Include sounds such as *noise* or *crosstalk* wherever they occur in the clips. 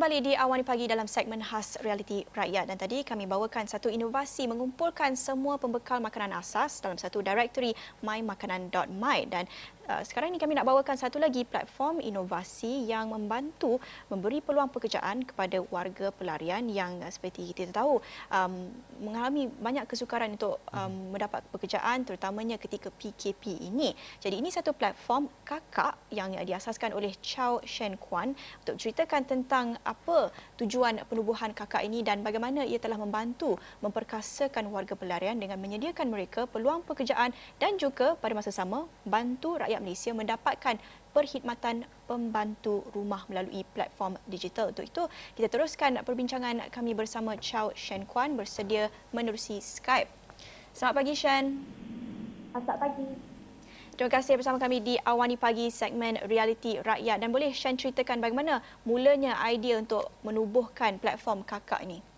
Kembali di Awani Pagi dalam segmen khas realiti rakyat. Dan tadi kami bawakan satu inovasi mengumpulkan semua pembekal makanan asas dalam satu directory mymakanan.my dan sekarang ini kami nak bawakan satu lagi platform inovasi yang membantu memberi peluang pekerjaan kepada warga pelarian yang uh, seperti kita tahu um, mengalami banyak kesukaran untuk um, mendapat pekerjaan terutamanya ketika PKP ini. Jadi ini satu platform kakak yang diasaskan oleh Chow Shen Kwan untuk ceritakan tentang apa tujuan penubuhan kakak ini dan bagaimana ia telah membantu memperkasakan warga pelarian dengan menyediakan mereka peluang pekerjaan dan juga pada masa sama bantu rakyat Malaysia mendapatkan perkhidmatan pembantu rumah melalui platform digital. Untuk itu, kita teruskan perbincangan kami bersama Chow Shen Kwan bersedia menerusi Skype. Selamat pagi Shen. Selamat pagi. Terima kasih bersama kami di Awani Pagi segmen Realiti Rakyat. Dan boleh Shen ceritakan bagaimana mulanya idea untuk menubuhkan platform kakak ini?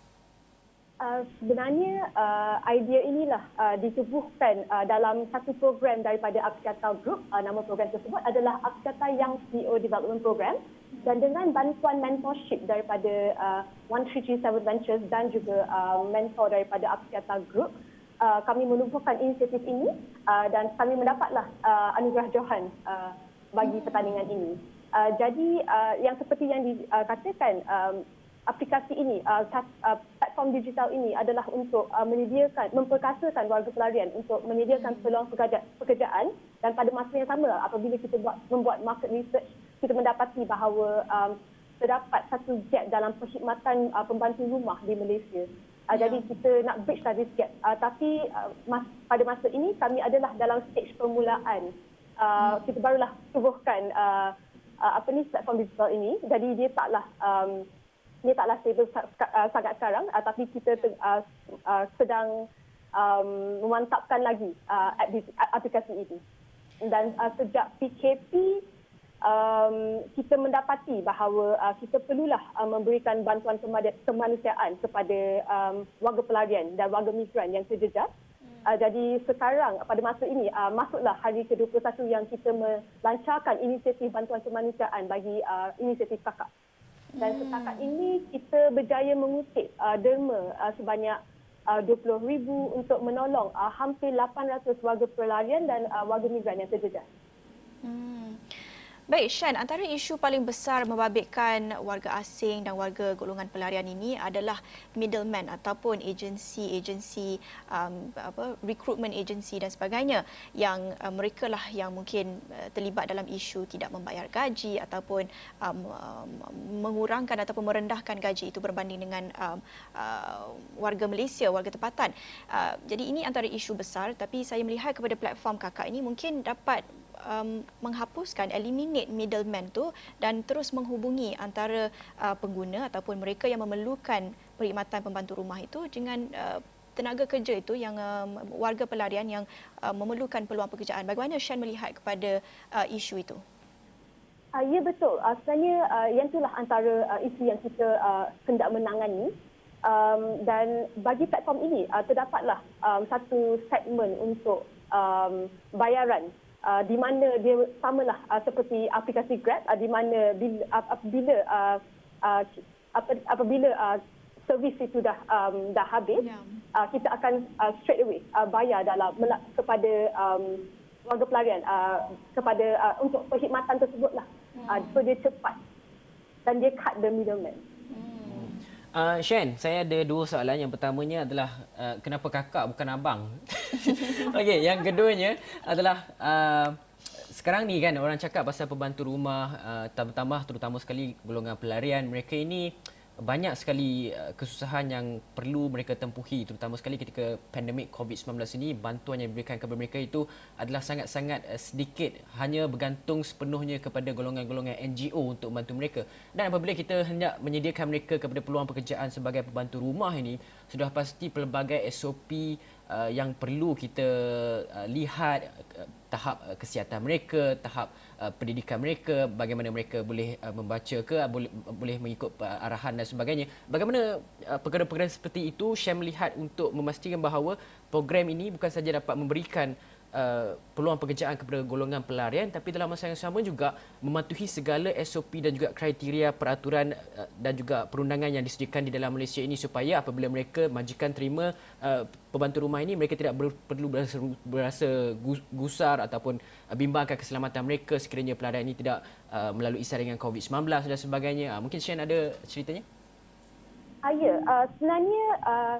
Uh, sebenarnya uh, idea inilah uh, ditubuhkan uh, dalam satu program daripada Axiata Group. Uh, nama program tersebut adalah Axiata Young CEO Development Program dan dengan bantuan mentorship daripada uh, 1337 Ventures dan juga uh, mentor daripada Axiata Group, uh, kami menubuhkan inisiatif ini uh, dan kami mendapatlah uh, anugerah Johan uh, bagi pertandingan ini. Uh, jadi uh, yang seperti yang dikatakan um, aplikasi ini, uh, platform digital ini adalah untuk uh, menyediakan, memperkasakan warga pelarian untuk menyediakan peluang pekerjaan dan pada masa yang sama apabila kita buat, membuat market research, kita mendapati bahawa um, terdapat satu gap dalam perkhidmatan uh, pembantu rumah di Malaysia. Uh, ya. Jadi kita nak bridge this gap. Uh, tapi uh, mas, pada masa ini kami adalah dalam stage permulaan. Uh, hmm. Kita barulah tubuhkan uh, uh, apa ni platform digital ini. Jadi dia taklah um, dia taklah stable uh, sangat sekarang uh, tapi kita uh, uh, sedang um, memantapkan lagi uh, aplikasi ini. Dan uh, sejak PKP um, kita mendapati bahawa uh, kita perlulah uh, memberikan bantuan kemanusiaan kepada um, warga pelarian dan warga migran yang terjejas Uh, jadi sekarang pada masa ini uh, masuklah hari ke-21 yang kita melancarkan inisiatif bantuan kemanusiaan bagi uh, inisiatif kakak dan hmm. setakat ini kita berjaya mengutip uh, derma uh, sebanyak uh, 20,000 untuk menolong uh, hampir 800 warga pelarian dan uh, warga migran yang terjejas. Hmm. Baik, Shan, antara isu paling besar membabitkan warga asing dan warga golongan pelarian ini adalah middleman ataupun agensi-agensi um, apa recruitment agency dan sebagainya yang uh, mereka lah yang mungkin uh, terlibat dalam isu tidak membayar gaji ataupun um, um, mengurangkan ataupun merendahkan gaji itu berbanding dengan um, uh, warga Malaysia, warga tempatan. Uh, jadi ini antara isu besar tapi saya melihat kepada platform kakak ini mungkin dapat um, menghapuskan eliminate middleman tu dan terus menghubungi antara uh, pengguna ataupun mereka yang memerlukan perkhidmatan pembantu rumah itu dengan uh, tenaga kerja itu yang um, warga pelarian yang uh, memerlukan peluang pekerjaan. Bagaimana Shan melihat kepada uh, isu itu? Uh, ya betul. Uh, sebenarnya uh, yang itulah antara uh, isu yang kita uh, hendak menangani. Um, dan bagi platform ini uh, terdapatlah um, satu segmen untuk um, bayaran uh, di mana dia samalah uh, seperti aplikasi Grab uh, di mana bila apabila uh, uh, apabila uh, servis itu dah um, dah habis yeah. uh, kita akan uh, straight away uh, bayar dalam kepada um, warga pelarian uh, kepada uh, untuk perkhidmatan tersebutlah yeah. uh, so dia cepat dan dia cut the middleman Uh, Shen, saya ada dua soalan. Yang pertamanya adalah uh, kenapa kakak bukan abang? *laughs* Okey, yang keduanya adalah uh, sekarang ni kan orang cakap pasal pembantu rumah uh, tambah-tambah terutama sekali golongan pelarian mereka ini banyak sekali uh, kesusahan yang perlu mereka tempuhi terutama sekali ketika pandemik COVID-19 ini bantuan yang diberikan kepada mereka itu adalah sangat-sangat uh, sedikit hanya bergantung sepenuhnya kepada golongan-golongan NGO untuk membantu mereka. Dan apabila kita hendak menyediakan mereka kepada peluang pekerjaan sebagai pembantu rumah ini sudah pasti pelbagai SOP uh, yang perlu kita uh, lihat uh, tahap uh, kesihatan mereka, tahap uh, pendidikan mereka, bagaimana mereka boleh uh, membaca ke, uh, boleh boleh mengikut uh, arahan dan sebagainya. Bagaimana uh, perkara-perkara seperti itu Syam melihat untuk memastikan bahawa program ini bukan saja dapat memberikan uh, peluang pekerjaan kepada golongan pelarian tapi dalam masa yang sama juga mematuhi segala SOP dan juga kriteria peraturan uh, dan juga perundangan yang disediakan di dalam Malaysia ini supaya apabila mereka majikan terima uh, pembantu rumah ini mereka tidak ber, perlu berasa, berasa gusar ataupun uh, bimbangkan keselamatan mereka sekiranya pelarian ini tidak uh, melalui saringan COVID-19 dan sebagainya. Uh, mungkin Shen ada ceritanya? Uh, ya, uh, sebenarnya uh,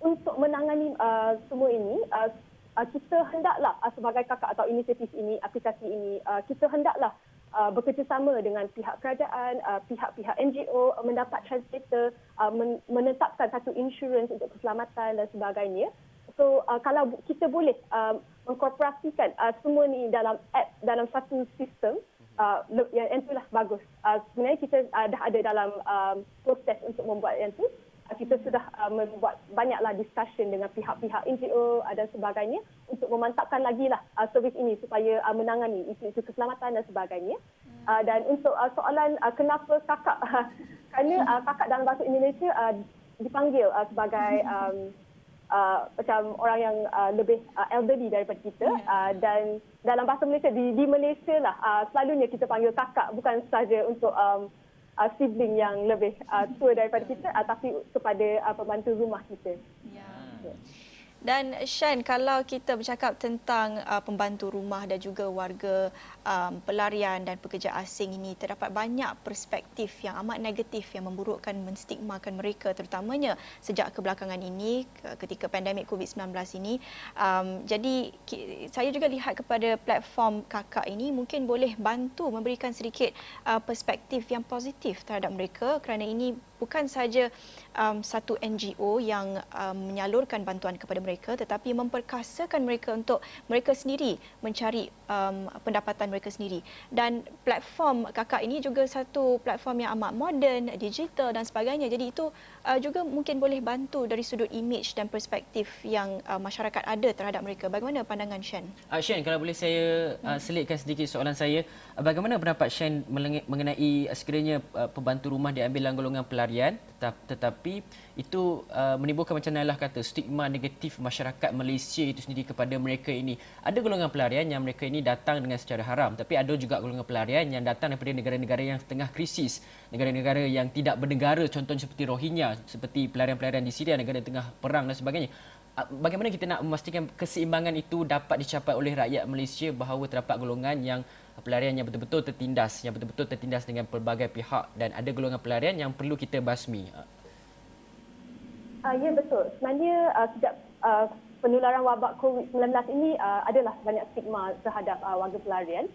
untuk menangani uh, semua ini, uh, uh, kita hendaklah uh, sebagai kakak atau inisiatif ini, aplikasi ini, uh, kita hendaklah uh, bekerjasama dengan pihak kerajaan, uh, pihak-pihak NGO, uh, mendapat translator, uh, men- menetapkan satu insurans untuk keselamatan dan sebagainya. So uh, kalau kita boleh uh, mengkorporasikan uh, semua ini dalam app, dalam satu sistem, uh, yang itulah bagus. Uh, sebenarnya kita uh, dah ada dalam um, proses untuk membuat yang itu. Uh, kita sudah uh, membuat banyaklah discussion dengan pihak-pihak NGO uh, dan sebagainya untuk memantapkan lagi lah uh, servis ini supaya uh, menangani isu-isu keselamatan dan sebagainya. Uh, dan untuk uh, soalan uh, kenapa kakak, *laughs* kerana uh, kakak dalam bahasa Indonesia uh, dipanggil uh, sebagai *laughs* um, uh, macam orang yang uh, lebih uh, elderly daripada kita yeah. uh, dan dalam bahasa Malaysia di, di Malaysia lah uh, selalunya kita panggil kakak bukan sahaja untuk um, uh, sibling yang lebih uh, tua daripada kita uh, tapi kepada uh, pembantu rumah kita. Yeah. Yeah. Dan Shan, kalau kita bercakap tentang uh, pembantu rumah dan juga warga um, pelarian dan pekerja asing ini, terdapat banyak perspektif yang amat negatif yang memburukkan, menstigmakan mereka terutamanya sejak kebelakangan ini ketika pandemik COVID-19 ini. Um, jadi saya juga lihat kepada platform kakak ini mungkin boleh bantu memberikan sedikit uh, perspektif yang positif terhadap mereka kerana ini bukan saja um, satu NGO yang um, menyalurkan bantuan kepada mereka tetapi memperkasakan mereka untuk mereka sendiri mencari um, pendapatan mereka sendiri. Dan platform kakak ini juga satu platform yang amat moden digital dan sebagainya. Jadi itu uh, juga mungkin boleh bantu dari sudut image dan perspektif yang uh, masyarakat ada terhadap mereka. Bagaimana pandangan Shen? Uh, Shen kalau boleh saya uh, selitkan sedikit soalan saya. Uh, bagaimana pendapat Shen mengenai uh, sekiranya uh, pembantu rumah diambil dalam golongan pelarian harian tetapi itu uh, menimbulkan macam Nailah kata stigma negatif masyarakat Malaysia itu sendiri kepada mereka ini. Ada golongan pelarian yang mereka ini datang dengan secara haram tapi ada juga golongan pelarian yang datang daripada negara-negara yang tengah krisis, negara-negara yang tidak bernegara contohnya seperti Rohingya, seperti pelarian-pelarian di Syria negara tengah perang dan sebagainya. Bagaimana kita nak memastikan keseimbangan itu dapat dicapai oleh rakyat Malaysia bahawa terdapat golongan yang pelarian yang betul-betul tertindas, yang betul-betul tertindas dengan pelbagai pihak dan ada golongan pelarian yang perlu kita basmi. Uh, ya betul. Sebenarnya uh, sejak uh, penularan wabak COVID-19 ini uh, adalah banyak stigma terhadap uh, warga pelarian.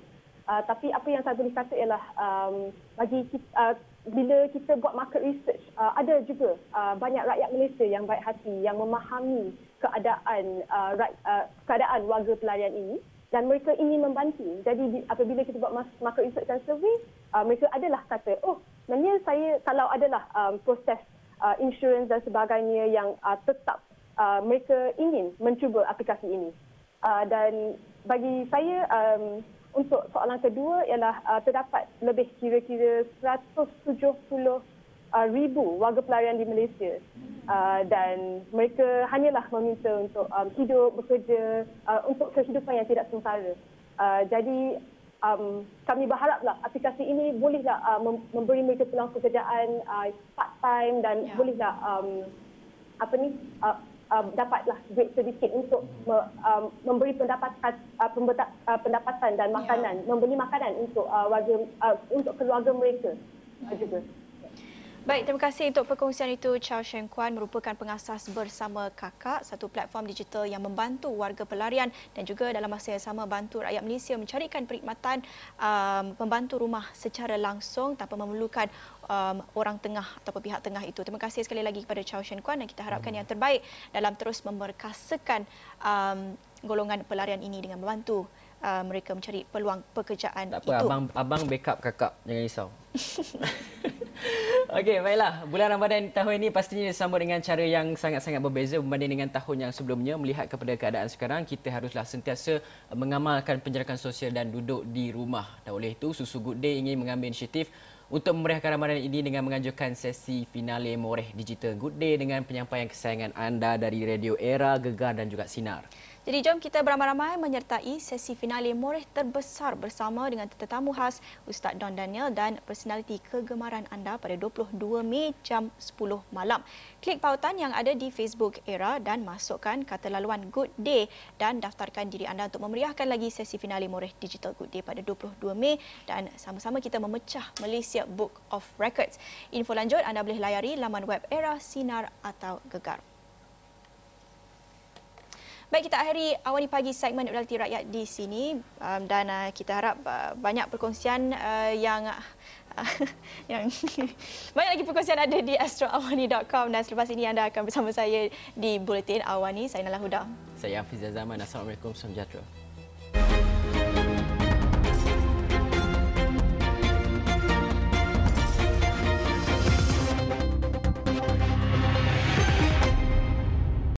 Uh, tapi apa yang saya boleh kata ialah um, bagi kita, uh, bila kita buat market research, uh, ada juga uh, banyak rakyat Malaysia yang baik hati, yang memahami keadaan uh, uh, keadaan warga pelarian ini dan mereka ingin membantu. Jadi apabila kita buat market research dan survey, uh, mereka adalah kata, oh, sebenarnya saya kalau adalah um, proses uh, insurans dan sebagainya yang uh, tetap, uh, mereka ingin mencuba aplikasi ini. Uh, dan bagi saya, um, untuk soalan kedua ialah uh, terdapat lebih kira-kira 170 uh, ribu warga pelarian di Malaysia uh, dan mereka hanyalah meminta untuk um, hidup bekerja uh, untuk kehidupan yang tidak sengsara. Uh, jadi um, kami berharaplah aplikasi ini bolehlah uh, memberi mereka peluang pekerjaan uh, part time dan yeah. bolehlah um, apa ni uh, uh, dapatlah duit sedikit untuk me, um, memberi pendapatan uh, uh, pendapatan dan makanan yeah. membeli makanan untuk uh, warga uh, untuk keluarga mereka uh, juga. Baik, terima kasih untuk perkongsian itu Chow Shen Kwan merupakan pengasas bersama Kakak, satu platform digital yang membantu warga pelarian dan juga dalam masa yang sama bantu rakyat Malaysia mencarikan perkhidmatan um, pembantu rumah secara langsung tanpa memerlukan um, orang tengah atau pihak tengah itu. Terima kasih sekali lagi kepada Chow Shen Kwan dan kita harapkan hmm. yang terbaik dalam terus memberkasakan um, golongan pelarian ini dengan membantu uh, mereka mencari peluang pekerjaan tak apa, itu. Abang, abang backup kakak, jangan risau. *laughs* Okey, baiklah. Bulan Ramadan tahun ini pastinya disambut dengan cara yang sangat-sangat berbeza berbanding dengan tahun yang sebelumnya. Melihat kepada keadaan sekarang, kita haruslah sentiasa mengamalkan penjarakan sosial dan duduk di rumah. Dan oleh itu, Susu Good Day ingin mengambil inisiatif untuk memeriahkan Ramadan ini dengan menganjurkan sesi finale Moreh Digital Good Day dengan penyampaian kesayangan anda dari Radio Era, Gegar dan juga Sinar. Jadi jom kita beramai-ramai menyertai sesi finale Moreh terbesar bersama dengan tetamu khas Ustaz Don Daniel dan personaliti kegemaran anda pada 22 Mei jam 10 malam. Klik pautan yang ada di Facebook Era dan masukkan kata laluan Good Day dan daftarkan diri anda untuk memeriahkan lagi sesi finale Moreh Digital Good Day pada 22 Mei dan sama-sama kita memecah Malaysia Book of Records. Info lanjut anda boleh layari laman web Era, Sinar atau Gegar. Baik, kita akhiri awal pagi segmen Realiti Rakyat di sini um, dan uh, kita harap uh, banyak perkongsian uh, yang uh, *laughs* yang *laughs* banyak lagi perkongsian ada di astroawani.com dan selepas ini anda akan bersama saya di Buletin Awani. Saya Nala Huda. Saya Hafiz Zaman. Assalamualaikum. Salam sejahtera.